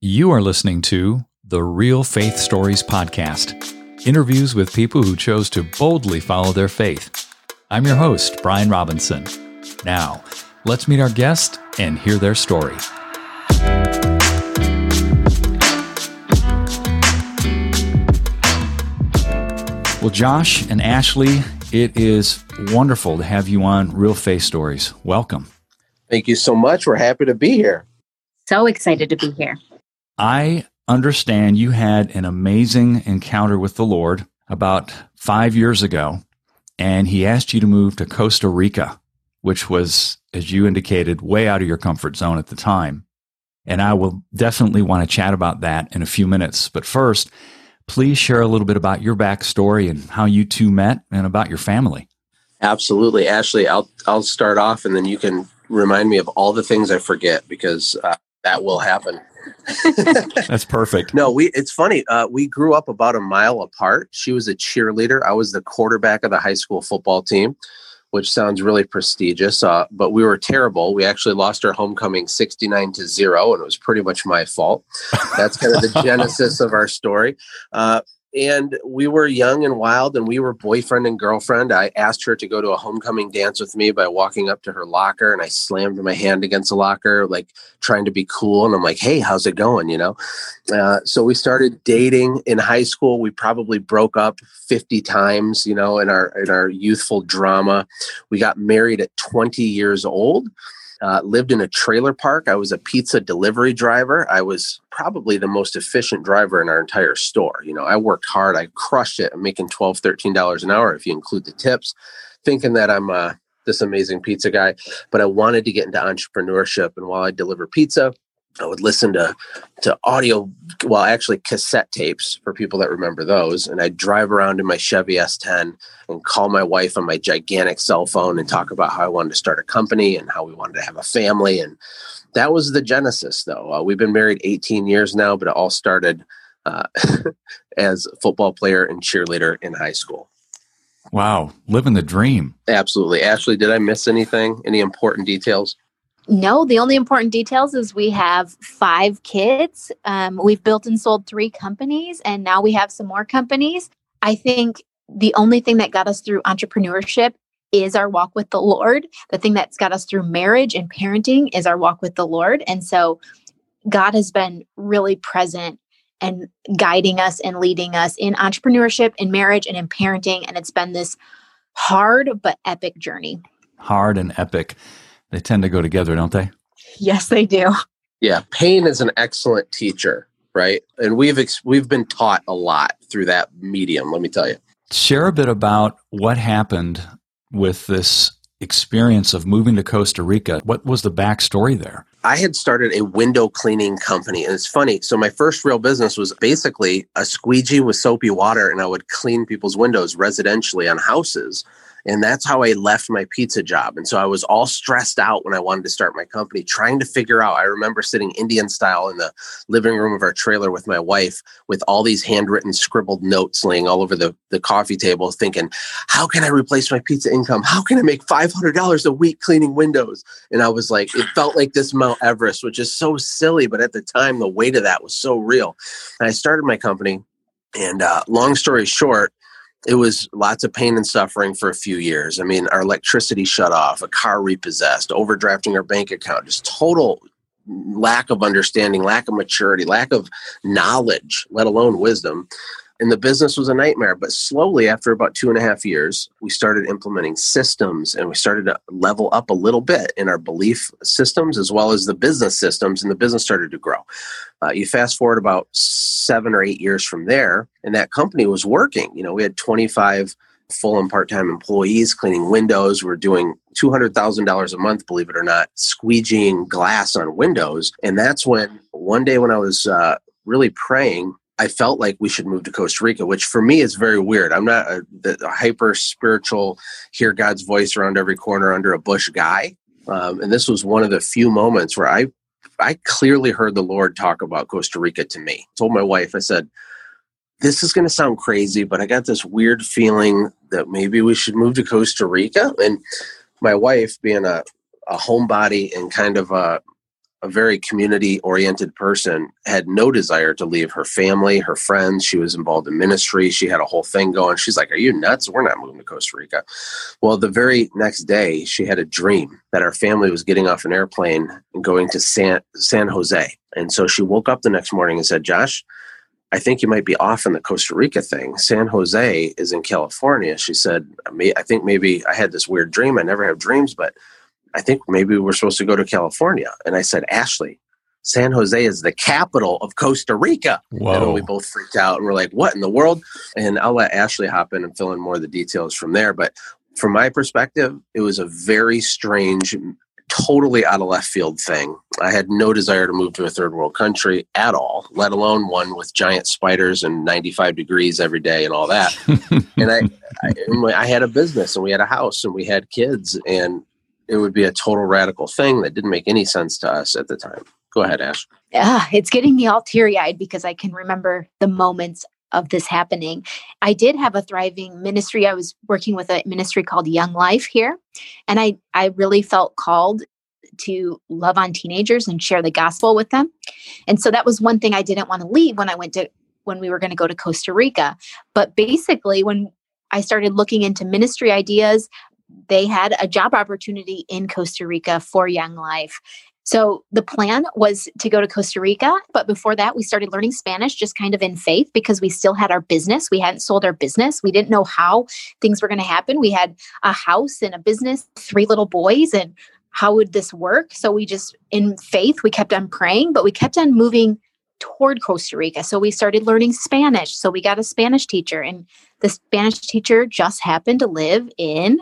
You are listening to the Real Faith Stories Podcast interviews with people who chose to boldly follow their faith. I'm your host, Brian Robinson. Now, let's meet our guest and hear their story. Well, Josh and Ashley, it is wonderful to have you on Real Faith Stories. Welcome. Thank you so much. We're happy to be here. So excited to be here. I understand you had an amazing encounter with the Lord about five years ago, and He asked you to move to Costa Rica, which was, as you indicated, way out of your comfort zone at the time. And I will definitely want to chat about that in a few minutes. But first, please share a little bit about your backstory and how you two met and about your family. Absolutely. Ashley, I'll, I'll start off and then you can remind me of all the things I forget because uh, that will happen. That's perfect. No, we. It's funny. Uh, we grew up about a mile apart. She was a cheerleader. I was the quarterback of the high school football team, which sounds really prestigious. Uh, but we were terrible. We actually lost our homecoming sixty-nine to zero, and it was pretty much my fault. That's kind of the genesis of our story. Uh, and we were young and wild and we were boyfriend and girlfriend. I asked her to go to a homecoming dance with me by walking up to her locker and i slammed my hand against the locker like trying to be cool and i'm like hey how's it going? You know? Uh, so we started dating in high school. We probably broke up 50 times you know in our in our youthful drama. We got married at 20 years old uh, lived in a trailer park. I was a pizza delivery driver. I was probably the most efficient driver in our entire store. You know, I worked hard. I crushed it. I'm making $12, $13 an hour if you include the tips, thinking that I'm uh, this amazing pizza guy. But I wanted to get into entrepreneurship. And while I deliver pizza, I would listen to to audio, well, actually cassette tapes for people that remember those, and I'd drive around in my Chevy S10 and call my wife on my gigantic cell phone and talk about how I wanted to start a company and how we wanted to have a family, and that was the genesis. Though uh, we've been married 18 years now, but it all started uh, as a football player and cheerleader in high school. Wow, living the dream. Absolutely, Ashley. Did I miss anything? Any important details? No, the only important details is we have five kids. Um, we've built and sold three companies, and now we have some more companies. I think the only thing that got us through entrepreneurship is our walk with the Lord. The thing that's got us through marriage and parenting is our walk with the Lord. And so God has been really present and guiding us and leading us in entrepreneurship, in marriage, and in parenting. And it's been this hard but epic journey. Hard and epic. They tend to go together, don't they? Yes, they do. Yeah, pain is an excellent teacher, right? And we've ex- we've been taught a lot through that medium. Let me tell you. Share a bit about what happened with this experience of moving to Costa Rica. What was the backstory there? I had started a window cleaning company. And it's funny. So, my first real business was basically a squeegee with soapy water, and I would clean people's windows residentially on houses. And that's how I left my pizza job. And so I was all stressed out when I wanted to start my company, trying to figure out. I remember sitting Indian style in the living room of our trailer with my wife with all these handwritten, scribbled notes laying all over the, the coffee table, thinking, how can I replace my pizza income? How can I make $500 a week cleaning windows? And I was like, it felt like this Mount Everest, which is so silly. But at the time, the weight of that was so real. And I started my company. And uh, long story short, it was lots of pain and suffering for a few years. I mean, our electricity shut off, a car repossessed, overdrafting our bank account, just total lack of understanding, lack of maturity, lack of knowledge, let alone wisdom and the business was a nightmare. But slowly, after about two and a half years, we started implementing systems and we started to level up a little bit in our belief systems as well as the business systems, and the business started to grow. Uh, you fast forward about seven or eight years from there, and that company was working. You know, we had 25 full and part time employees cleaning windows. We're doing $200,000 a month, believe it or not, squeegeeing glass on windows. And that's when one day when I was uh, really praying, I felt like we should move to Costa Rica, which for me is very weird. I'm not a, a hyper spiritual, hear God's voice around every corner under a bush guy. Um, and this was one of the few moments where I, I clearly heard the Lord talk about Costa Rica to me. I told my wife, I said, this is going to sound crazy, but I got this weird feeling that maybe we should move to Costa Rica. And my wife, being a, a homebody and kind of a a very community oriented person, had no desire to leave her family, her friends. She was involved in ministry. She had a whole thing going. She's like, Are you nuts? We're not moving to Costa Rica. Well, the very next day, she had a dream that our family was getting off an airplane and going to San, San Jose. And so she woke up the next morning and said, Josh, I think you might be off in the Costa Rica thing. San Jose is in California. She said, I think maybe I had this weird dream. I never have dreams, but I think maybe we're supposed to go to California. And I said, Ashley, San Jose is the capital of Costa Rica. Whoa. And we both freaked out and we're like, what in the world? And I'll let Ashley hop in and fill in more of the details from there. But from my perspective, it was a very strange totally out of left field thing. I had no desire to move to a third world country at all, let alone one with giant spiders and 95 degrees every day and all that. and I, I, I had a business and we had a house and we had kids and it would be a total radical thing that didn't make any sense to us at the time. Go ahead, Ash. Yeah, it's getting me all teary eyed because I can remember the moments of this happening. I did have a thriving ministry. I was working with a ministry called Young Life here, and I I really felt called to love on teenagers and share the gospel with them. And so that was one thing I didn't want to leave when I went to when we were going to go to Costa Rica. But basically when I started looking into ministry ideas, they had a job opportunity in Costa Rica for Young Life. So the plan was to go to Costa Rica, but before that, we started learning Spanish just kind of in faith because we still had our business. We hadn't sold our business. We didn't know how things were going to happen. We had a house and a business, three little boys, and how would this work? So we just, in faith, we kept on praying, but we kept on moving toward Costa Rica. So we started learning Spanish. So we got a Spanish teacher, and the Spanish teacher just happened to live in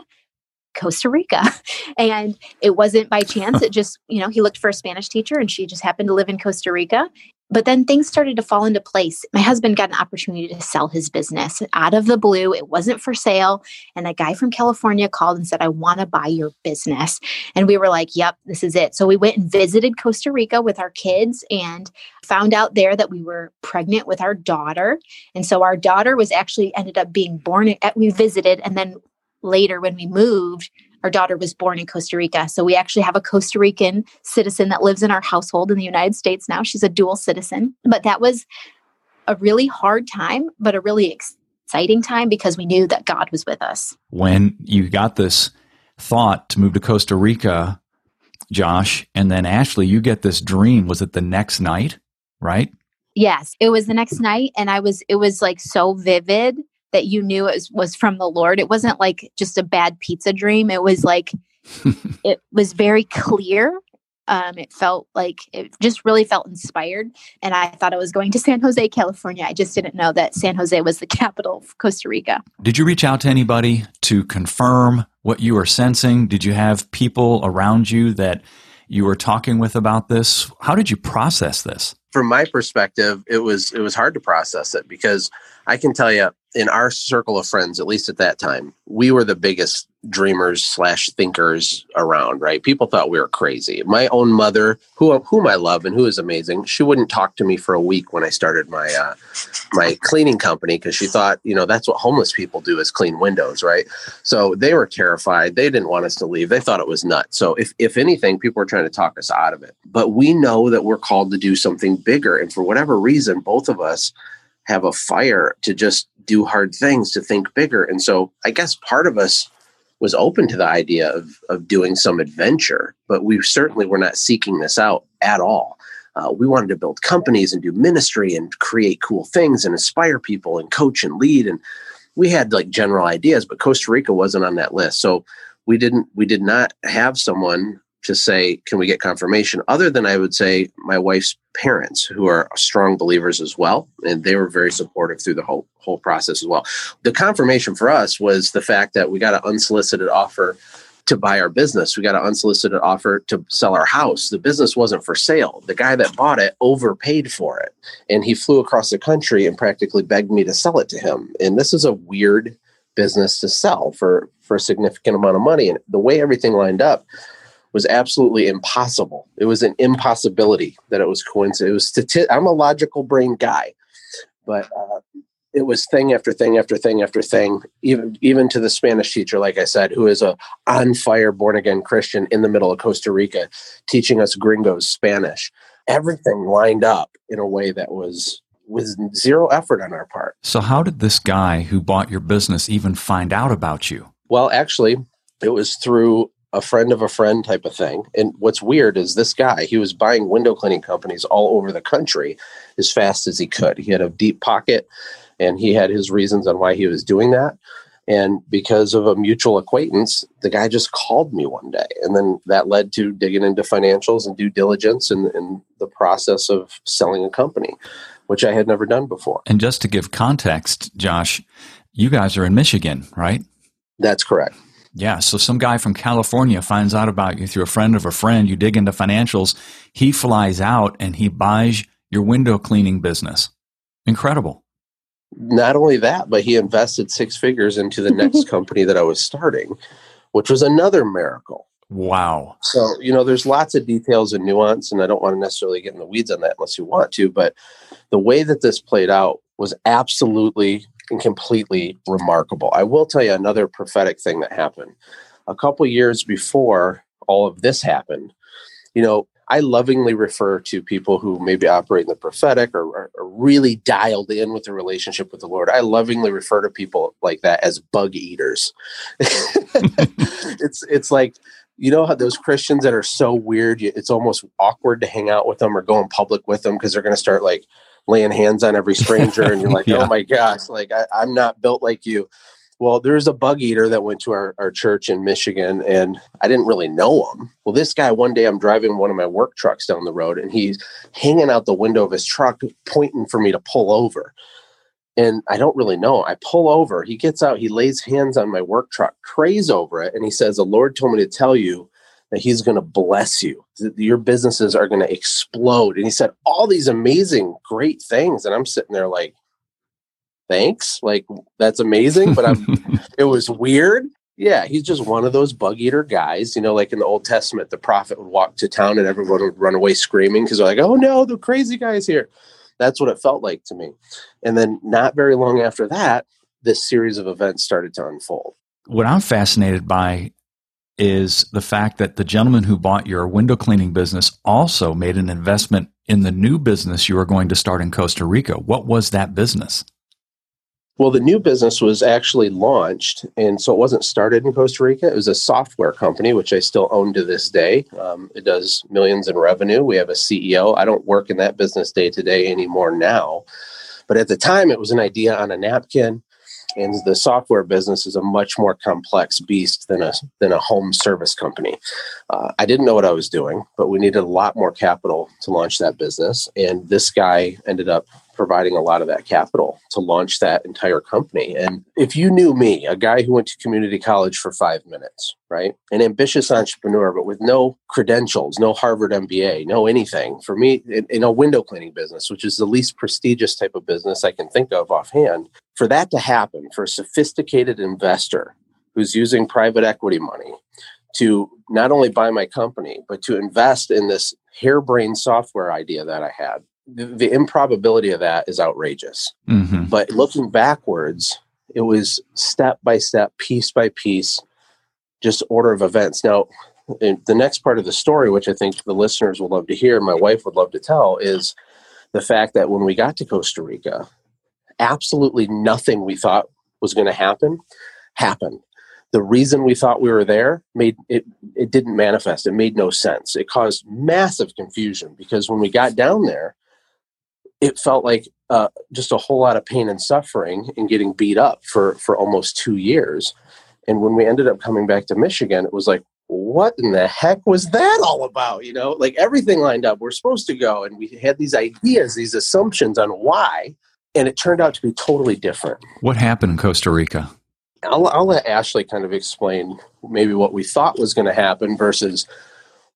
Costa Rica. And it wasn't by chance. It just, you know, he looked for a Spanish teacher and she just happened to live in Costa Rica. But then things started to fall into place. My husband got an opportunity to sell his business out of the blue. It wasn't for sale. And a guy from California called and said, I want to buy your business. And we were like, yep, this is it. So we went and visited Costa Rica with our kids and found out there that we were pregnant with our daughter. And so our daughter was actually ended up being born at, we visited and then later when we moved, our daughter was born in Costa Rica. So we actually have a Costa Rican citizen that lives in our household in the United States now. She's a dual citizen. But that was a really hard time, but a really exciting time because we knew that God was with us. When you got this thought to move to Costa Rica, Josh, and then Ashley, you get this dream. Was it the next night, right? Yes, it was the next night. And I was, it was like so vivid that you knew it was, was from the Lord. It wasn't like just a bad pizza dream. It was like, it was very clear. Um, it felt like it just really felt inspired. And I thought I was going to San Jose, California. I just didn't know that San Jose was the capital of Costa Rica. Did you reach out to anybody to confirm what you were sensing? Did you have people around you that you were talking with about this? How did you process this? From my perspective, it was it was hard to process it because I can tell you in our circle of friends, at least at that time, we were the biggest dreamers slash thinkers around, right? People thought we were crazy. My own mother, who whom I love and who is amazing, she wouldn't talk to me for a week when I started my uh, my cleaning company because she thought, you know, that's what homeless people do is clean windows, right? So they were terrified. They didn't want us to leave. They thought it was nuts. So if if anything, people were trying to talk us out of it. But we know that we're called to do something bigger, and for whatever reason, both of us have a fire to just do hard things, to think bigger. And so I guess part of us was open to the idea of, of doing some adventure, but we certainly were not seeking this out at all. Uh, we wanted to build companies and do ministry and create cool things and inspire people and coach and lead. And we had like general ideas, but Costa Rica wasn't on that list. So we didn't, we did not have someone to say, can we get confirmation? Other than I would say my wife's parents, who are strong believers as well, and they were very supportive through the whole whole process as well. The confirmation for us was the fact that we got an unsolicited offer to buy our business. We got an unsolicited offer to sell our house. The business wasn't for sale. The guy that bought it overpaid for it, and he flew across the country and practically begged me to sell it to him. And this is a weird business to sell for for a significant amount of money. And the way everything lined up was absolutely impossible. It was an impossibility that it was coincidence. It was stati- I'm a logical brain guy, but uh, it was thing after thing after thing after thing even even to the spanish teacher like i said who is a on fire born again christian in the middle of costa rica teaching us gringos spanish everything lined up in a way that was with zero effort on our part So, how did this guy who bought your business even find out about you? well actually it was through a friend of a friend type of thing. And what's weird is this guy he was buying window cleaning companies all over the country as fast as he could. He had a deep pocket and he had his reasons on why he was doing that. And because of a mutual acquaintance the guy just called me one day. And then that led to digging into financials and due diligence and, and the process of selling a company which i had never done before. And just to give context, Josh, you guys are in Michigan, right? that's correct Yeah. So some guy from California finds out about you through a friend of a friend. You dig into financials. He flies out and he buys your window cleaning business. Incredible. not only that, but he invested six figures into the next company that I was starting, which was another miracle. Wow. So, you know, there's lots of details and nuance, and I don't want to necessarily get in the weeds on that unless you want to, but the way that this played out was absolutely and completely remarkable. I will tell you another prophetic thing that happened. A couple years before all of this happened, you know, I lovingly refer to people who maybe operate in the prophetic or are, really dialed in with the relationship with the Lord. I lovingly refer to people like that as bug eaters. it's it's like you know how those Christians that are so weird, it's almost awkward to hang out with them or go in public with them because they're going to start like laying hands on every stranger, and you're like, Yeah. oh my gosh, like I, I'm not built like you. Well, there's a bug eater that went to our, our church in Michigan, and I didn't really know him. Well, this guy, one day I'm driving one of my work trucks down the road, and he's hanging out the window of his truck, pointing for me to pull over. And I don't really know. I pull over. He gets out, he lays hands on my work truck, prays over it, and he says, The Lord told me to tell you that He's going to bless you. Your businesses are going to explode. And he said all these amazing, great things. And I'm sitting there like, Thanks. Like, that's amazing. But I'm it was weird. Yeah, he's just one of those bug eater guys. You know, like in the Old Testament, the prophet would walk to town and everyone would run away screaming because they're like, oh no, the crazy guy's here. That's what it felt like to me. And then not very long after that, this series of events started to unfold. what I'm fascinated by is the fact that the gentleman who bought your window cleaning business also made an investment in the new business you were going to start in Costa Rica. What was that business? Well, the new business was actually launched, and so it wasn't started in Costa Rica. It was a software company, which I still own to this day. Um, it does millions in revenue. We have a CEO. I don't work in that business day to day anymore now, but at the time, it was an idea on a napkin. And the software business is a much more complex beast than a than a home service company. Uh, I didn't know what I was doing, but we needed a lot more capital to launch that business, and this guy ended up providing a lot of that capital to launch that entire company. And if you knew me, a guy who went to community college for five minutes, right? An ambitious entrepreneur, but with no credentials, no Harvard MBA, no anything. For me, in, in a window cleaning business, which is the least prestigious type of business I can think of offhand, for that to happen, for a sophisticated investor who's using private equity money to not only buy my company, but to invest in this harebrained software idea that I had the, the improbability of that is outrageous. hmm But looking backwards, it was step by step, piece by piece, just order of events. Now, the next part of the story, which I think the listeners will love to hear, my wife would love to tell, is the fact that when we got to Costa Rica, absolutely nothing we thought was going to happen happened. The reason we thought we were there made it it didn't manifest. It made no sense. It caused massive confusion because when we got down there, it felt like uh, just a whole lot of pain and suffering and getting beat up for for almost two years. And when we ended up coming back to Michigan, it was like, what in the heck was that all about? You know, like everything lined up. We're supposed to go, and we had these ideas, these assumptions on why, and it turned out to be totally different. What happened in Costa Rica? I'll, I'll let Ashley kind of explain maybe what we thought was going to happen versus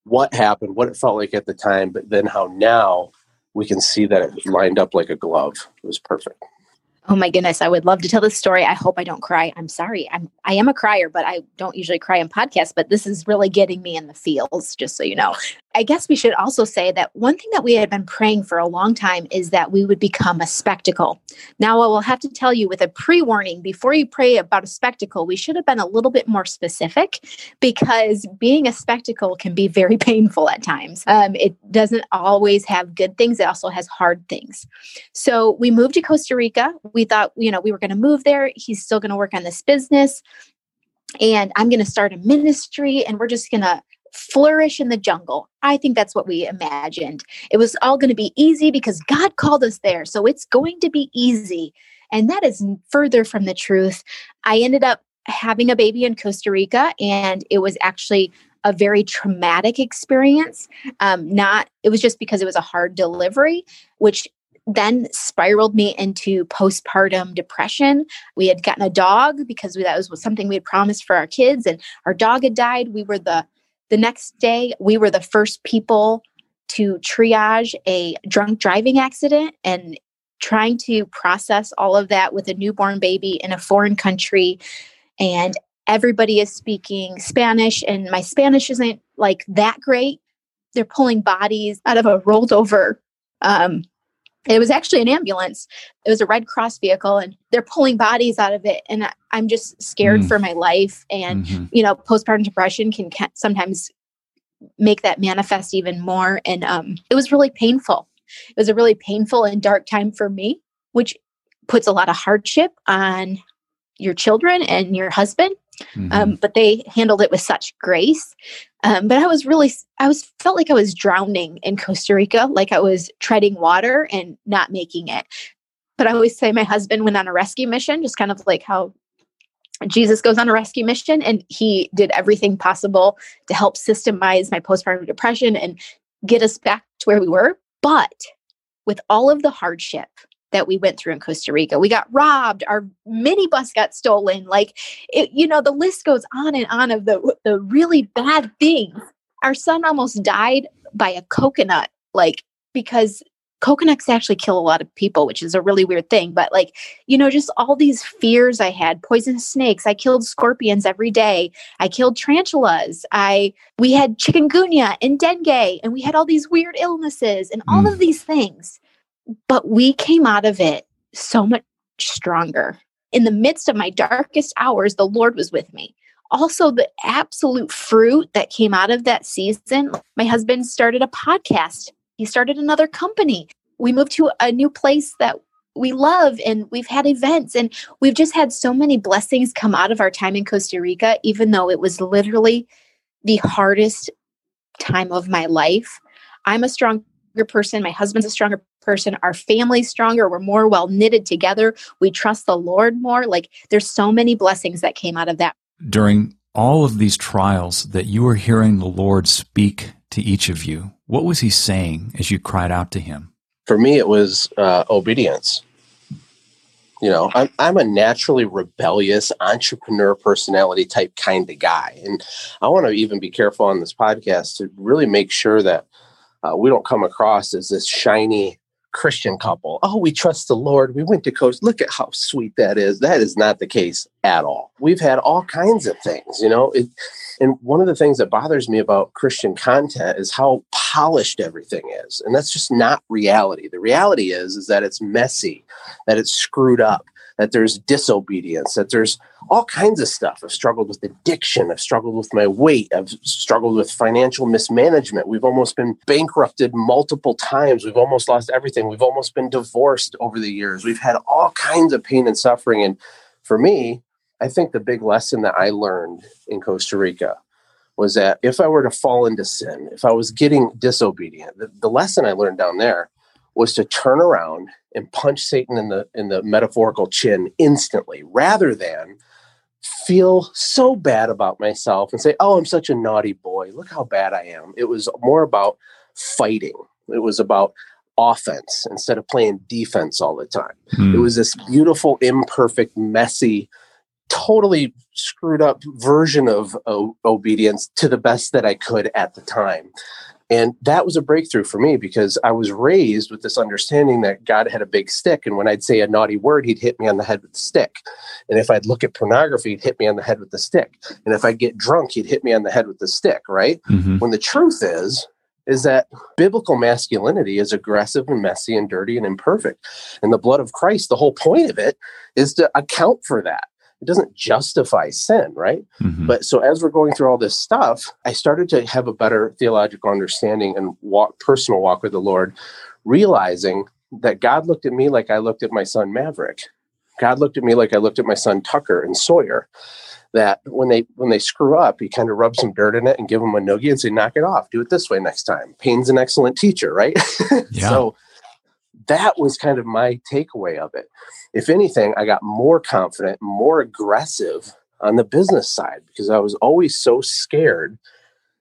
what happened, what it felt like at the time, but then how now we can see that it lined up like a glove. It was perfect. Oh my goodness, I would love to tell this story. I hope I don't cry. I'm sorry. I'm I am a crier, but I don't usually cry on podcasts, but this is really getting me in the feels, just so you know. I guess we should also say that one thing that we had been praying for a long time is that we would become a spectacle. Now, I will have to tell you with a pre warning before you pray about a spectacle, we should have been a little bit more specific because being a spectacle can be very painful at times. Um, it doesn't always have good things, it also has hard things. So we moved to Costa Rica. We thought, you know, we were going to move there. He's still going to work on this business and I'm going to start a ministry and we're just going to flourish in the jungle. I think that's what we imagined. It was all going to be easy because God called us there. So it's going to be easy. And that is further from the truth. I ended up having a baby in Costa Rica, and it was actually a very traumatic experience. Um, not, it was just because it was a hard delivery, which then spiraled me into postpartum depression. We had gotten a dog because that was something we had promised for our kids, and our dog had died. We were the the next day, we were the first people to triage a drunk driving accident and trying to process all of that with a newborn baby in a foreign country. And everybody is speaking Spanish, and my Spanish isn't like that great. They're pulling bodies out of a rolled over um, it was actually an ambulance. It was a Red Cross vehicle, and they're pulling bodies out of it. And I'm just scared mm. for my life. And mm-hmm. you know, postpartum depression can sometimes make that manifest even more. And um, it was really painful. It was a really painful and dark time for me, which puts a lot of hardship on your children and your husband. Mm-hmm. Um, but they handled it with such grace. Um, but I was really, I was felt like I was drowning in Costa Rica, like I was treading water and not making it. But I always say my husband went on a rescue mission, just kind of like how Jesus goes on a rescue mission, and he did everything possible to help systemize my postpartum depression and get us back to where we were. But with all of the hardship that we went through in Costa Rica. We got robbed, our minibus got stolen. Like it, you know, the list goes on and on of the the really bad things. Our son almost died by a coconut, like because coconuts actually kill a lot of people, which is a really weird thing. But like, you know, just all these fears I had, poisonous snakes. I killed scorpions every day. I killed tarantulas. I we had chikungunya and dengue, and we had all these weird illnesses and all mm. of these things. But we came out of it so much stronger. In the midst of my darkest hours, the Lord was with me. Also, the absolute fruit that came out of that season, my husband started a podcast. He started another company. We moved to a new place that we love and we've had events and we've just had so many blessings come out of our time in Costa Rica, even though it was literally the hardest time of my life. I'm a stronger person. My husband's a stronger person our family's stronger we're more well knitted together we trust the lord more. Like there's so many blessings that came out of that. During all of these trials that you were hearing the lord speak to each of you what was he saying as you cried out to him? For me it was uh, obedience. You know I'm, I'm a naturally rebellious entrepreneur personality type kind of guy and i want to even be careful on this podcast to really make sure that uh, we don't come across as this shiny Christian couple. Oh, we trust the Lord. We went to coast. Look at how sweet that is. That is not the case at all. We've had all kinds of things, you know. It, and one of the things that bothers me about Christian content is how polished everything is, and that's just not reality. The reality is is that it's messy, that it's screwed up, that there's disobedience, that there's all kinds of stuff. I've struggled with addiction. I've struggled with my weight. I've struggled with financial mismanagement. We've almost been bankrupted multiple times. We've almost lost everything. We've almost been divorced over the years. We've had all kinds of pain and suffering. And for me, I think the big lesson that I learned in Costa Rica was that if I were to fall into sin, if I was getting disobedient, the, the lesson I learned down there was to turn around and punch Satan in the in the metaphorical chin instantly rather than feel so bad about myself and say, "Oh, I'm such a naughty boy. Look how bad I am." It was more about fighting. It was about offense instead of playing defense all the time. Hmm. It was this beautiful, imperfect, messy, totally screwed up version of o- obedience to the best that I could at the time. And that was a breakthrough for me because I was raised with this understanding that God had a big stick. And when I'd say a naughty word, he'd hit me on the head with the stick. And if I'd look at pornography, he'd hit me on the head with the stick. And if I get drunk, he'd hit me on the head with the stick, right? Mm-hmm. When the truth is, is that biblical masculinity is aggressive and messy and dirty and imperfect. And the blood of Christ, the whole point of it is to account for that. It doesn't justify sin, right? Mm-hmm. But so as we're going through all this stuff, I started to have a better theological understanding and walk personal walk with the Lord, realizing that God looked at me like I looked at my son Maverick. God looked at me like I looked at my son Tucker and Sawyer that when they when they screw up, you kind of rub some dirt in it and give them a noogie and say, "Knock it off. Do it this way next time." Pain's an excellent teacher, right? Yeah. so that was kind of my takeaway of it. If anything, I got more confident, more aggressive on the business side because I was always so scared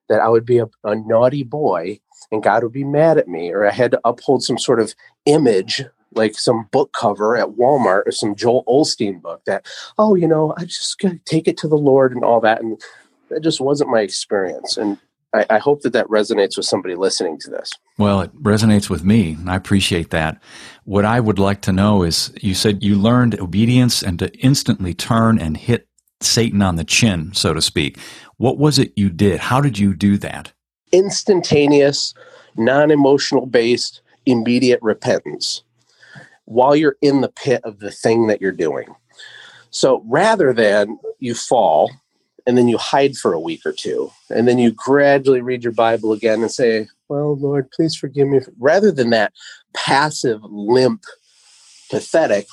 that I would be a, a naughty boy and God would be mad at me, or I had to uphold some sort of image like some book cover at Walmart or some Joel Osteen book that, oh, you know, I just gotta take it to the Lord and all that. And that just wasn't my experience. And I, I, hope that that resonates with somebody listening to this. Well, it resonates with me. I appreciate that. What I would like to know is you said you learned obedience and to instantly turn and hit Satan on the chin, so to speak. What was it you did? How did you do that? Instantaneous, non emotional based, immediate repentance while you're in the pit of the thing that you're doing. So rather than you fall and then you hide for a week or two, and then you gradually read your Bible again and say, Well, Lord, please forgive me. Rather than that passive, limp, pathetic,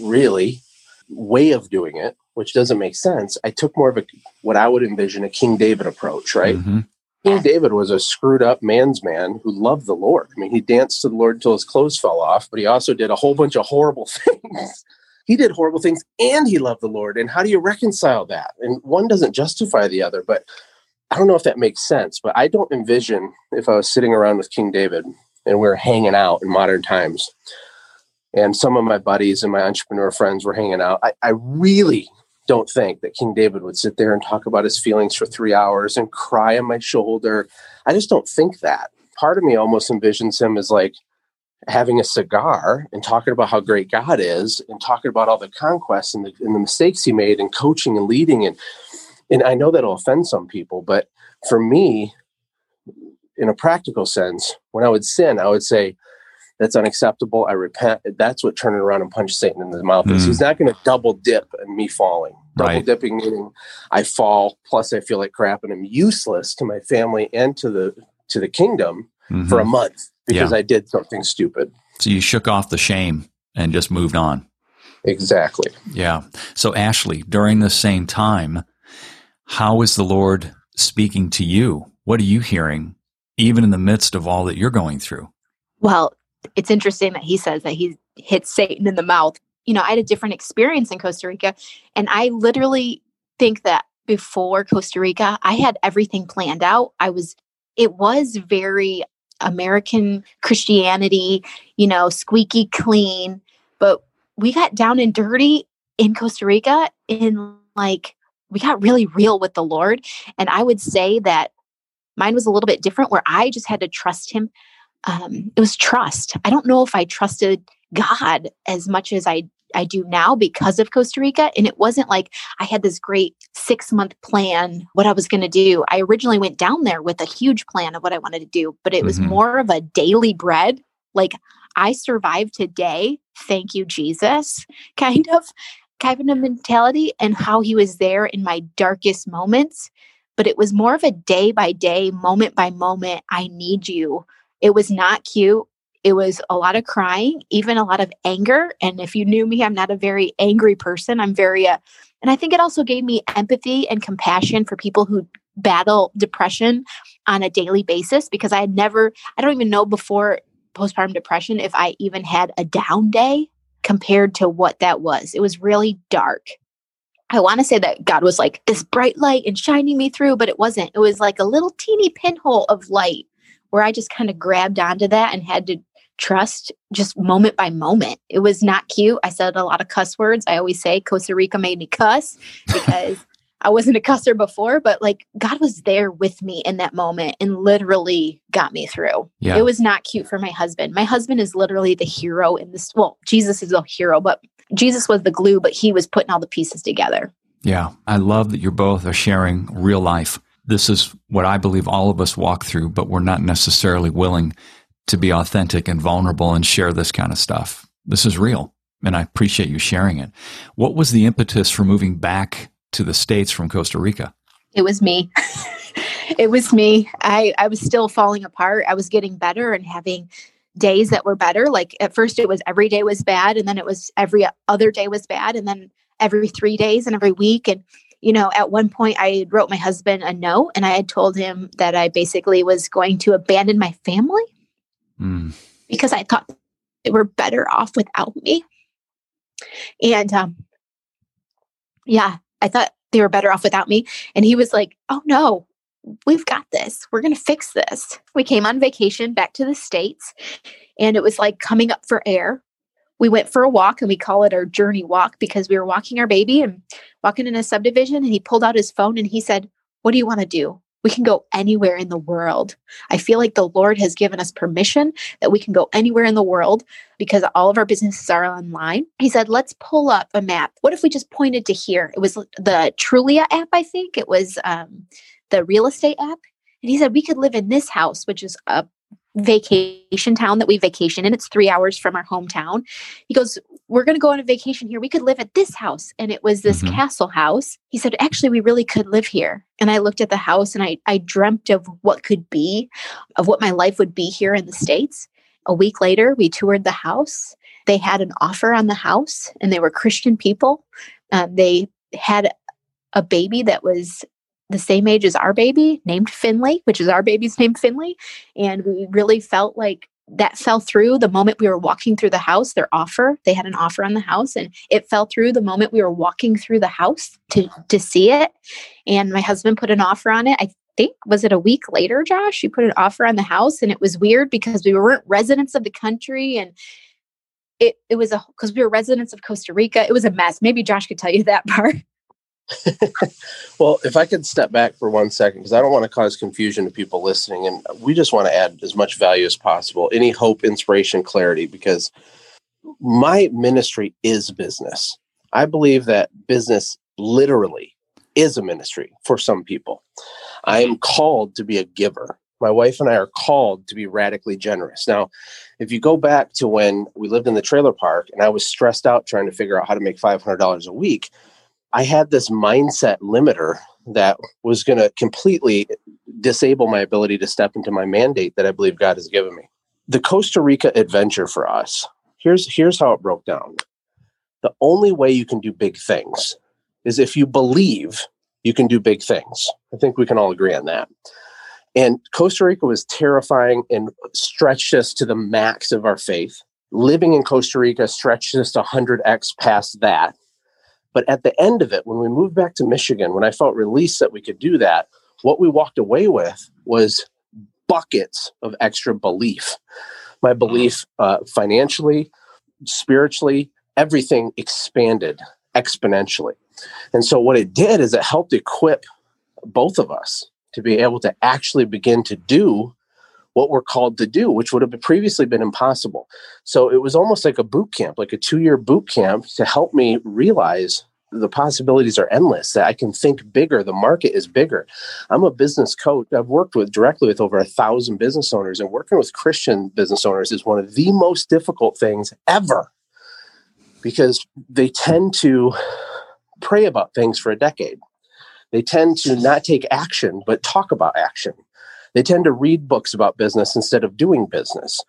really, way of doing it, which doesn't make sense, I took more of a what I would envision a King David approach, right? Mm-hmm. King David was a screwed up man's man who loved the Lord. I mean, he danced to the Lord until his clothes fell off, but he also did a whole bunch of horrible things. He did horrible things and he loved the Lord. And how do you reconcile that? And one doesn't justify the other, but I don't know if that makes sense. But I don't envision if I was sitting around with King David and we are hanging out in modern times, and some of my buddies and my entrepreneur friends were hanging out, I, I really don't think that King David would sit there and talk about his feelings for three hours and cry on my shoulder. I just don't think that. Part of me almost envisions him as like having a cigar and talking about how great God is and talking about all the conquests and the, and the mistakes he made and coaching and leading. And, and I know that'll offend some people, but for me, in a practical sense, when I would sin, I would say, that's unacceptable. I repent. That's what turning around and punch Satan in the mouth is. Mm. He's not going to double dip and me falling. Double right. dipping meaning I fall, plus I feel like crap, and I'm useless to my family and to the to the kingdom mm-hmm. for a month because yeah. I did something stupid. So you shook off the shame and just moved on. Exactly. Yeah. So Ashley, during the same time, how is the Lord speaking to you? What are you hearing, even in the midst of all that you're going through? Well, it's interesting that he says that he hit Satan in the mouth. You know, I had a different experience in Costa Rica, and I literally think that before Costa Rica, I had everything planned out. I was, it was very American Christianity, you know, squeaky clean, but we got down and dirty in Costa Rica in like, we got really real with the Lord. And I would say that mine was a little bit different where I just had to trust him um, it was trust. I don't know if I trusted God as much as I I do now because of Costa Rica. And it wasn't like I had this great six month plan, what I was going to do. I originally went down there with a huge plan of what I wanted to do, but it was mm-hmm. more of a daily bread. Like I survived today. Thank you, Jesus, kind of, kind of a mentality and how he was there in my darkest moments. But it was more of a day by day, moment by moment. I need you. It was not cute. It was a lot of crying, even a lot of anger. And if you knew me, I'm not a very angry person. I'm very, uh, and I think it also gave me empathy and compassion for people who battle depression on a daily basis because I had never, I don't even know before postpartum depression if I even had a down day compared to what that was. It was really dark. I want to say that God was like this bright light and shining me through, but it wasn't. It was like a little teeny pinhole of light where I just kind of grabbed onto that and had to trust just moment by moment. It was not cute. I said a lot of cuss words. I always say Costa Rica made me cuss because I wasn't a cusser before, but like God was there with me in that moment and literally got me through. Yeah. It was not cute for my husband. My husband is literally the hero in this. Well, Jesus is the hero, but Jesus was the glue, but he was putting all the pieces together. Yeah. I love that you both are sharing real life this is what I believe all of us walk through, but we're not necessarily willing to be authentic and vulnerable and share this kind of stuff. This is real. And I appreciate you sharing it. What was the impetus for moving back to the States from Costa Rica? It was me. it was me. I, I was still falling apart. I was getting better and having days that were better. Like at first, it was every day was bad, and then it was every other day was bad, and then every three days and every week. And, you know, at one point, I wrote my husband a note and I had told him that I basically was going to abandon my family mm. because I thought they were better off without me. And, um, yeah, I thought they were better off without me. And he was like, oh no, we've got this. We're going to fix this. We came on vacation back to the States and it was like coming up for air. We went for a walk and we call it our journey walk because we were walking our baby and walking in a subdivision. And he pulled out his phone and he said, What do you want to do? We can go anywhere in the world. I feel like the Lord has given us permission that we can go anywhere in the world because all of our businesses are online. He said, let's pull up a map. What if we just pointed to here? It was the Trulia app, I think. It was um, the real estate app. And he said, we could live in this house, which is a vacation town that we vacation in. It's three hours from our hometown. He goes, We're going to go on a vacation here. We could live at this house. And it was this mm-hmm. castle house. He said, Actually, we really could live here. And I looked at the house and I, I dreamt of what could be, of what my life would be here in the States. A week later, we toured the house. They had an offer on the house and they were Christian people. Uh, they had a baby that was the same age as our baby, named Finley, which is our baby's name, Finley. And we really felt like that fell through the moment we were walking through the house. Their offer, they had an offer on the house, and it fell through the moment we were walking through the house to to see it. And my husband put an offer on it. I think was it a week later, Josh? You put an offer on the house, and it was weird because we weren't residents of the country, and it it was a because we were residents of Costa Rica. It was a mess. Maybe Josh could tell you that part. well, if I could step back for one second, because I don't want to cause confusion to people listening, and we just want to add as much value as possible, any hope, inspiration, clarity, because my ministry is business. I believe that business literally is a ministry for some people. I am called to be a giver. My wife and I are called to be radically generous. Now, if you go back to when we lived in the trailer park and I was stressed out trying to figure out how to make $500 a week, I had this mindset limiter that was going to completely disable my ability to step into my mandate that I believe God has given me. The Costa Rica adventure for us, here's here's how it broke down. The only way you can do big things is if you believe you can do big things. I think we can all agree on that. And Costa Rica was terrifying and stretched us to the max of our faith. Living in Costa Rica stretched us 100x past that but at the end of it, when we moved back to Michigan, when I felt released that we could do that, what we walked away with was buckets of extra belief. My belief uh, financially, spiritually, everything expanded exponentially. And so, what it did is it helped equip both of us to be able to actually begin to do what we're called to do, which would have previously been impossible. So it was almost like a boot camp, like a two year boot camp to help me realize the possibilities are endless that i can think bigger the market is bigger. I'm a business coach. I've worked with directly with over a thousand business owners and working with christian business owners is one of the most difficult things ever because they tend to pray about things for a decade. They tend to not take action but talk about action they tend to read books about business instead of doing business.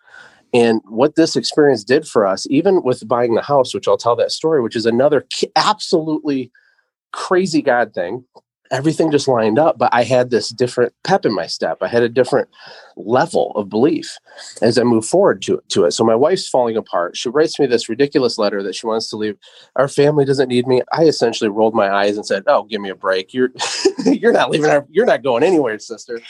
And what this experience did for us, even with buying the house, which I'll tell that story, which is another absolutely crazy God thing, everything just lined up. But I had this different pep in my step. I had a different level of belief as I move forward to, to it. So my wife's falling apart. She writes me this ridiculous letter that she wants to leave. Our family doesn't need me. I essentially rolled my eyes and said, "Oh, give me a break. You're you're not leaving. Our, you're not going anywhere, sister."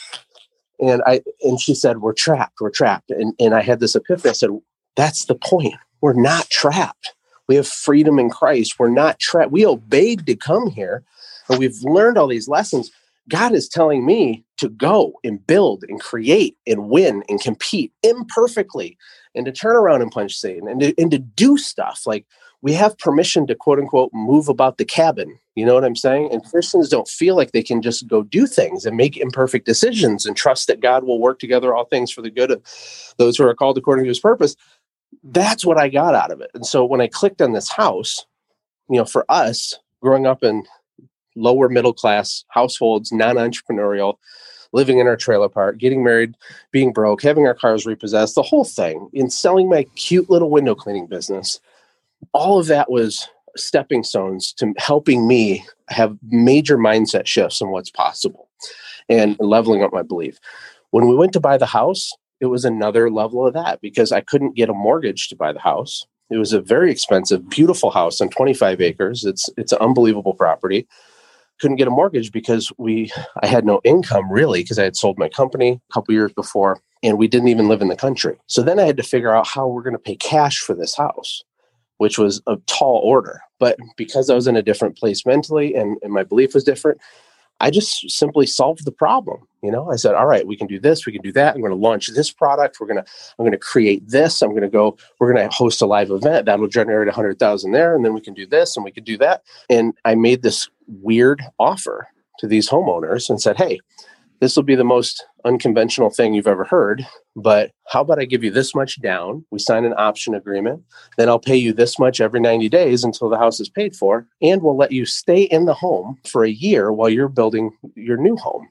And I and she said, "We're trapped. We're trapped." And and I had this epiphany. I said, "That's the point. We're not trapped. We have freedom in Christ. We're not trapped. We obeyed to come here, and we've learned all these lessons. God is telling me to go and build and create and win and compete imperfectly, and to turn around and punch Satan and to, and to do stuff like." We have permission to quote unquote move about the cabin. You know what I'm saying? And Christians don't feel like they can just go do things and make imperfect decisions and trust that God will work together all things for the good of those who are called according to his purpose. That's what I got out of it. And so when I clicked on this house, you know, for us growing up in lower middle class households, non entrepreneurial, living in our trailer park, getting married, being broke, having our cars repossessed, the whole thing, in selling my cute little window cleaning business all of that was stepping stones to helping me have major mindset shifts in what's possible and leveling up my belief. When we went to buy the house, it was another level of that because I couldn't get a mortgage to buy the house. It was a very expensive, beautiful house on 25 acres. It's it's an unbelievable property. Couldn't get a mortgage because we I had no income really because I had sold my company a couple years before and we didn't even live in the country. So then I had to figure out how we're going to pay cash for this house which was a tall order. But because I was in a different place mentally and, and my belief was different, I just simply solved the problem. You know, I said, all right, we can do this, we can do that. I'm going to launch this product. We're going to, I'm going to create this. I'm going to go, we're going to host a live event that'll generate a hundred thousand there. And then we can do this and we can do that. And I made this weird offer to these homeowners and said, Hey, this will be the most unconventional thing you've ever heard, but how about I give you this much down? We sign an option agreement, then I'll pay you this much every 90 days until the house is paid for, and we'll let you stay in the home for a year while you're building your new home.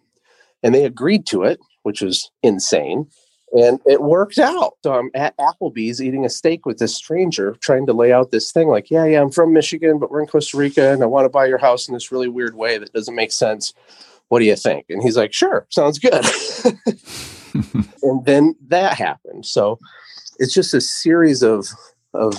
And they agreed to it, which was insane. And it worked out. So I'm at Applebee's eating a steak with this stranger, trying to lay out this thing like, yeah, yeah, I'm from Michigan, but we're in Costa Rica and I want to buy your house in this really weird way that doesn't make sense what do you think? And he's like, sure, sounds good. and then that happened. So it's just a series of, of,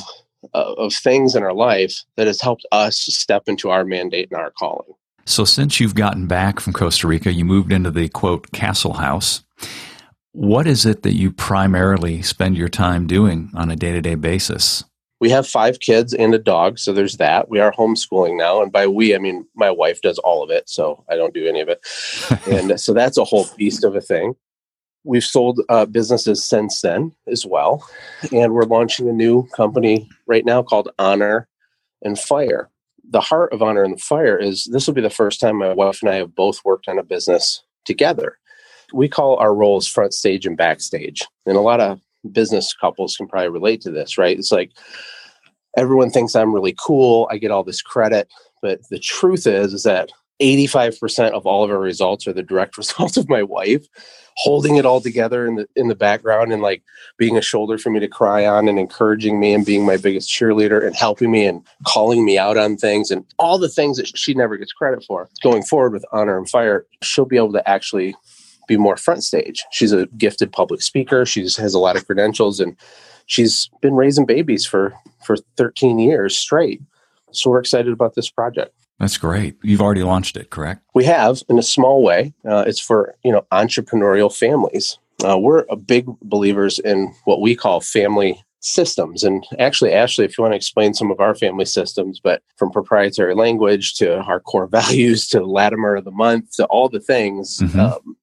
uh, of things in our life that has helped us step into our mandate and our calling. So, since you've gotten back from Costa Rica, you moved into the quote castle house. What is it that you primarily spend your time doing on a day to day basis? We have five kids and a dog so there's that. We are homeschooling now and by we i mean my wife does all of it so i don't do any of it. And so that's a whole beast of a thing. We've sold uh, businesses since then as well and we're launching a new company right now called honor and fire. The heart of honor and fire is this will be the first time my wife and i have both worked on a business together. We call our roles front stage and backstage and a lot of business couples can probably relate to this, right? It's like everyone thinks I'm really cool. I get all this credit. But the truth is, is that 85% of all of our results are the direct result of my wife holding it all together in the in the background and like being a shoulder for me to cry on and encouraging me and being my biggest cheerleader and helping me and calling me out on things and all the things that she never gets credit for. Going forward with Honor and Fire, she'll be able to actually be more front stage. She's a gifted public speaker. She has a lot of credentials and she's been raising babies for for 13 years straight. So we're excited about this project. That's great. You've already launched it, correct? We have in a small way. Uh, it's for you know entrepreneurial families. Uh, we're a big believers in what we call family systems. And actually, Ashley, if you want to explain some of our family systems, but from proprietary language to our core values to Latimer of the month to all the things, mm-hmm. um,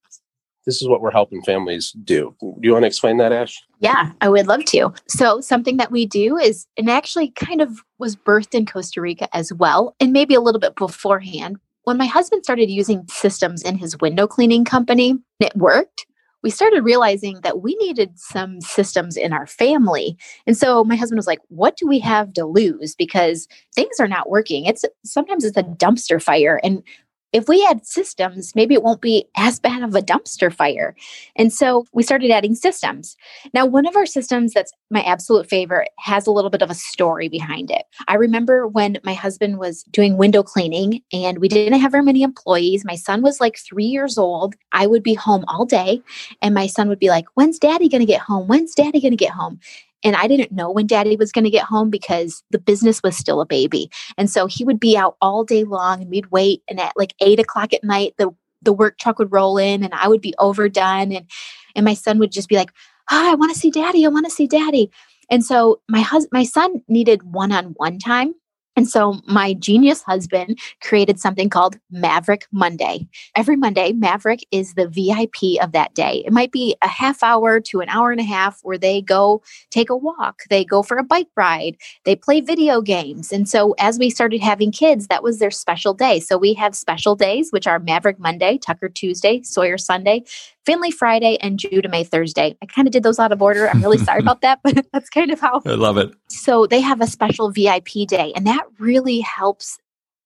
this is what we're helping families do. Do you want to explain that, Ash? Yeah, I would love to. So, something that we do is, and actually kind of was birthed in Costa Rica as well, and maybe a little bit beforehand. When my husband started using systems in his window cleaning company, it worked. We started realizing that we needed some systems in our family. And so my husband was like, What do we have to lose? Because things are not working. It's sometimes it's a dumpster fire. And if we had systems, maybe it won't be as bad of a dumpster fire. And so we started adding systems. Now, one of our systems that's my absolute favorite has a little bit of a story behind it. I remember when my husband was doing window cleaning and we didn't have very many employees. My son was like three years old. I would be home all day, and my son would be like, When's daddy going to get home? When's daddy going to get home? And I didn't know when daddy was going to get home because the business was still a baby. And so he would be out all day long and we'd wait. And at like eight o'clock at night, the, the work truck would roll in and I would be overdone. And, and my son would just be like, oh, I want to see daddy. I want to see daddy. And so my husband, my son needed one-on-one time And so my genius husband created something called Maverick Monday. Every Monday, Maverick is the VIP of that day. It might be a half hour to an hour and a half where they go take a walk, they go for a bike ride, they play video games. And so as we started having kids, that was their special day. So we have special days, which are Maverick Monday, Tucker Tuesday, Sawyer Sunday, Finley Friday, and Judah May Thursday. I kind of did those out of order. I'm really sorry about that, but that's kind of how. I love it. So they have a special VIP day, and that really helps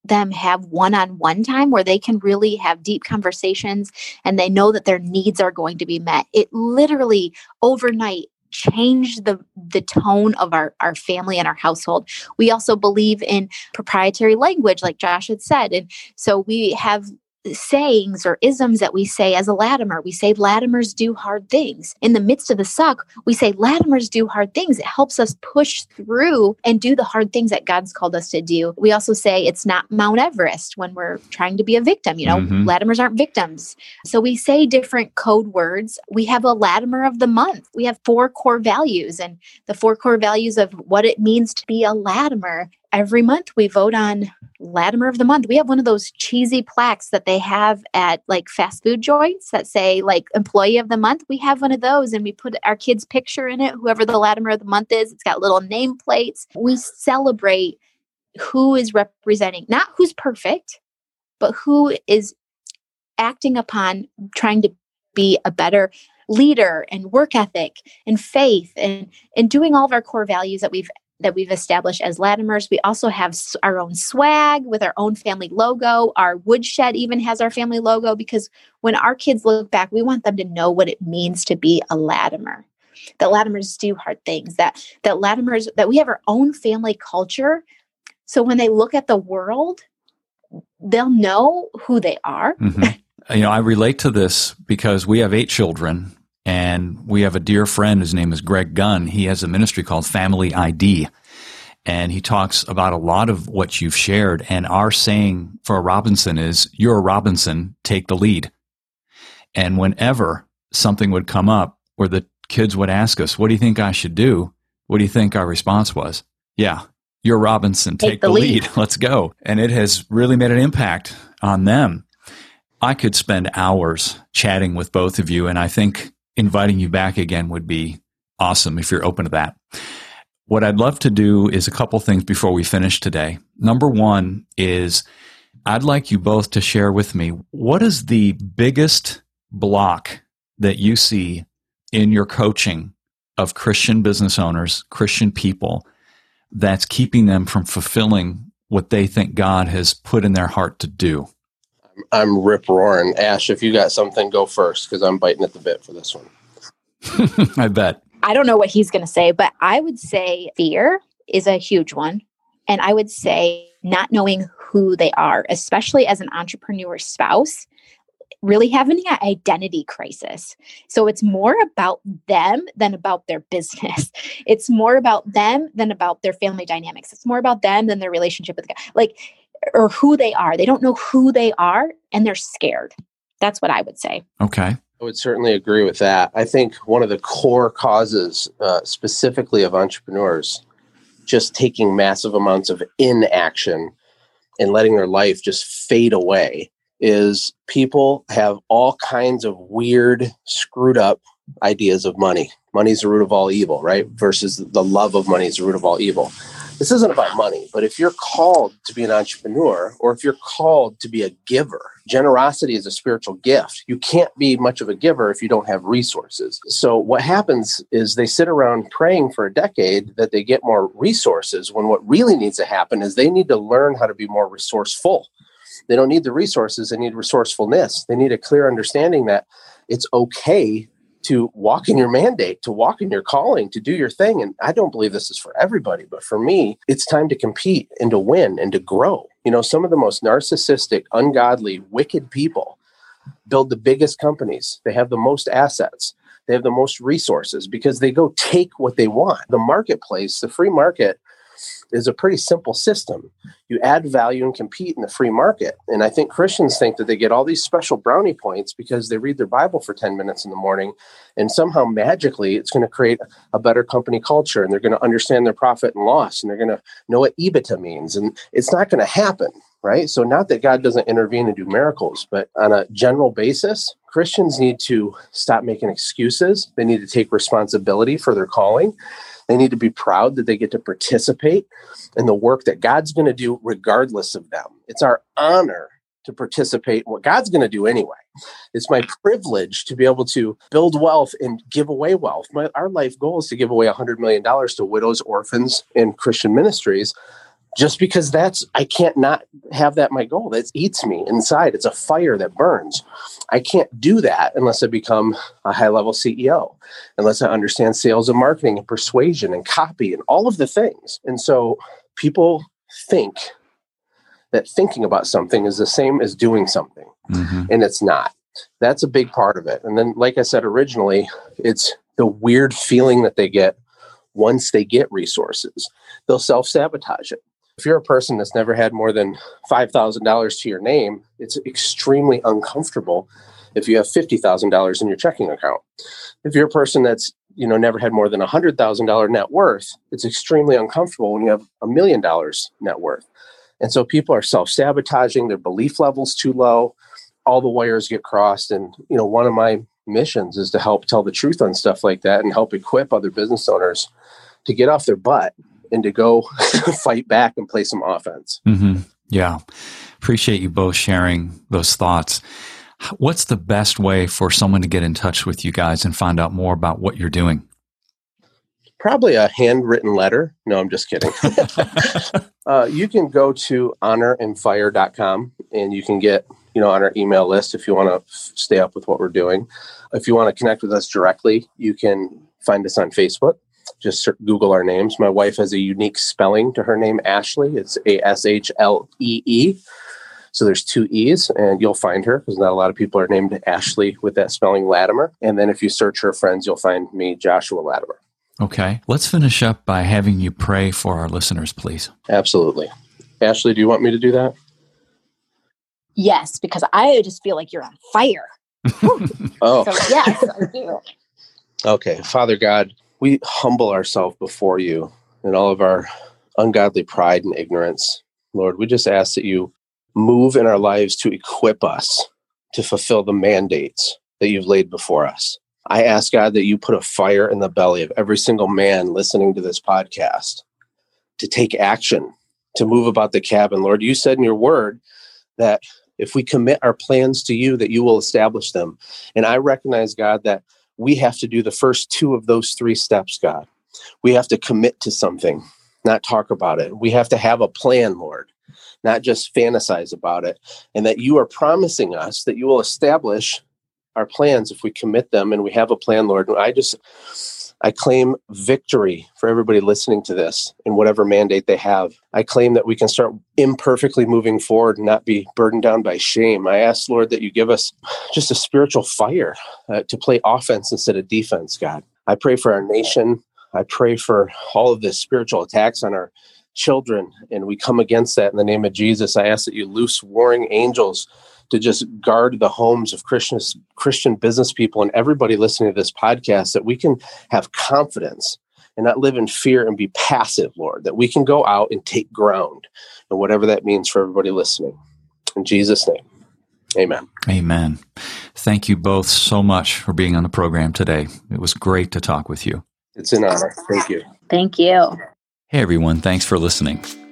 them have one on one time where they can really have deep conversations and they know that their needs are going to be met. It literally overnight changed the the tone of our our family and our household. We also believe in proprietary language like Josh had said and so we have sayings or isms that we say as a Latimer. We say Latimers do hard things. In the midst of the suck, we say Latimers do hard things. It helps us push through and do the hard things that God's called us to do. We also say it's not Mount Everest when we're trying to be a victim. You know, mm-hmm. Latimers aren't victims. So we say different code words. We have a Latimer of the month. We have four core values and the four core values of what it means to be a Latimer every month we vote on Latimer of the month. We have one of those cheesy plaques that they have at like fast food joints that say like employee of the month. We have one of those and we put our kid's picture in it, whoever the Latimer of the month is. It's got little nameplates. We celebrate who is representing, not who's perfect, but who is acting upon trying to be a better leader and work ethic and faith and and doing all of our core values that we've that we've established as Latimers. We also have our own swag with our own family logo. Our woodshed even has our family logo because when our kids look back, we want them to know what it means to be a Latimer. That Latimers do hard things. That that Latimers that we have our own family culture. So when they look at the world, they'll know who they are. Mm-hmm. you know, I relate to this because we have eight children and we have a dear friend, his name is Greg Gunn. He has a ministry called Family ID. And he talks about a lot of what you've shared. And our saying for a Robinson is, You're a Robinson, take the lead. And whenever something would come up or the kids would ask us, What do you think I should do? What do you think our response was? Yeah, you're Robinson, take, take the, the lead. lead. Let's go. And it has really made an impact on them. I could spend hours chatting with both of you, and I think inviting you back again would be awesome if you're open to that. What I'd love to do is a couple things before we finish today. Number one is I'd like you both to share with me what is the biggest block that you see in your coaching of Christian business owners, Christian people, that's keeping them from fulfilling what they think God has put in their heart to do? I'm rip roaring. Ash, if you got something, go first because I'm biting at the bit for this one. I bet. I don't know what he's going to say, but I would say fear is a huge one. And I would say not knowing who they are, especially as an entrepreneur spouse, really having an identity crisis. So it's more about them than about their business. It's more about them than about their family dynamics. It's more about them than their relationship with God. Like or who they are. They don't know who they are and they're scared. That's what I would say. Okay. I would certainly agree with that. I think one of the core causes, uh, specifically of entrepreneurs, just taking massive amounts of inaction and letting their life just fade away, is people have all kinds of weird, screwed up ideas of money. Money's the root of all evil, right? Versus the love of money is the root of all evil this isn't about money, but if you're called to be an entrepreneur or if you're called to be a giver, generosity is a spiritual gift. You can't be much of a giver if you don't have resources. So, what happens is they sit around praying for a decade that they get more resources when what really needs to happen is they need to learn how to be more resourceful. They don't need the resources, they need resourcefulness. They need a clear understanding that it's okay to walk in your mandate, to walk in your calling, to do your thing. And I don't believe this is for everybody, but for me, it's time to compete and to win and to grow. You know, some of the most narcissistic, ungodly, wicked people build the biggest companies, they have the most assets. They have the most resources because they go take what they want. The marketplace, the free market, is a pretty simple system. You add value and compete in the free market. And I think Christians think that they get all these special brownie points because they read their Bible for 10 minutes in the morning and somehow magically it's going to create a better company culture and they're going to understand their profit and loss and they're going to know what EBITDA means. And it's not going to happen, right? So, not that God doesn't intervene and do miracles, but on a general basis, Christians need to stop making excuses. They need to take responsibility for their calling. They need to be proud that they get to participate in the work that God's going to do regardless of them. It's our honor to participate in what God's going to do anyway. It's my privilege to be able to build wealth and give away wealth. My, our life goal is to give away $100 million to widows, orphans, and Christian ministries just because that's I can't not have that my goal. That eats me inside. It's a fire that burns. I can't do that unless I become a high level CEO, unless I understand sales and marketing and persuasion and copy and all of the things. And so people think that thinking about something is the same as doing something, mm-hmm. and it's not. That's a big part of it. And then, like I said originally, it's the weird feeling that they get once they get resources. They'll self sabotage it if you're a person that's never had more than $5,000 to your name, it's extremely uncomfortable if you have $50,000 in your checking account. If you're a person that's, you know, never had more than $100,000 net worth, it's extremely uncomfortable when you have a million dollars net worth. And so people are self-sabotaging, their belief levels too low, all the wires get crossed and, you know, one of my missions is to help tell the truth on stuff like that and help equip other business owners to get off their butt and to go fight back and play some offense. Mm-hmm. Yeah. Appreciate you both sharing those thoughts. What's the best way for someone to get in touch with you guys and find out more about what you're doing? Probably a handwritten letter. No, I'm just kidding. uh, you can go to honorandfire.com and you can get you know on our email list if you want to stay up with what we're doing. If you want to connect with us directly, you can find us on Facebook just Google our names. My wife has a unique spelling to her name, Ashley. It's A S H L E E. So there's two E's, and you'll find her because not a lot of people are named Ashley with that spelling, Latimer. And then if you search her friends, you'll find me, Joshua Latimer. Okay. Let's finish up by having you pray for our listeners, please. Absolutely. Ashley, do you want me to do that? Yes, because I just feel like you're on fire. oh. So, yes, I do. Okay. Father God, we humble ourselves before you in all of our ungodly pride and ignorance. Lord, we just ask that you move in our lives to equip us to fulfill the mandates that you've laid before us. I ask God that you put a fire in the belly of every single man listening to this podcast to take action, to move about the cabin. Lord, you said in your word that if we commit our plans to you, that you will establish them. And I recognize, God, that we have to do the first two of those three steps, God. We have to commit to something, not talk about it. We have to have a plan, Lord, not just fantasize about it. And that you are promising us that you will establish our plans if we commit them and we have a plan, Lord. And I just I claim victory for everybody listening to this in whatever mandate they have. I claim that we can start imperfectly moving forward and not be burdened down by shame. I ask, Lord, that you give us just a spiritual fire uh, to play offense instead of defense, God. I pray for our nation. I pray for all of the spiritual attacks on our children, and we come against that in the name of Jesus. I ask that you loose warring angels to just guard the homes of Christian Christian business people and everybody listening to this podcast that we can have confidence and not live in fear and be passive, Lord, that we can go out and take ground and whatever that means for everybody listening. In Jesus' name. Amen. Amen. Thank you both so much for being on the program today. It was great to talk with you. It's an honor. Thank you. Thank you. Hey, everyone. Thanks for listening.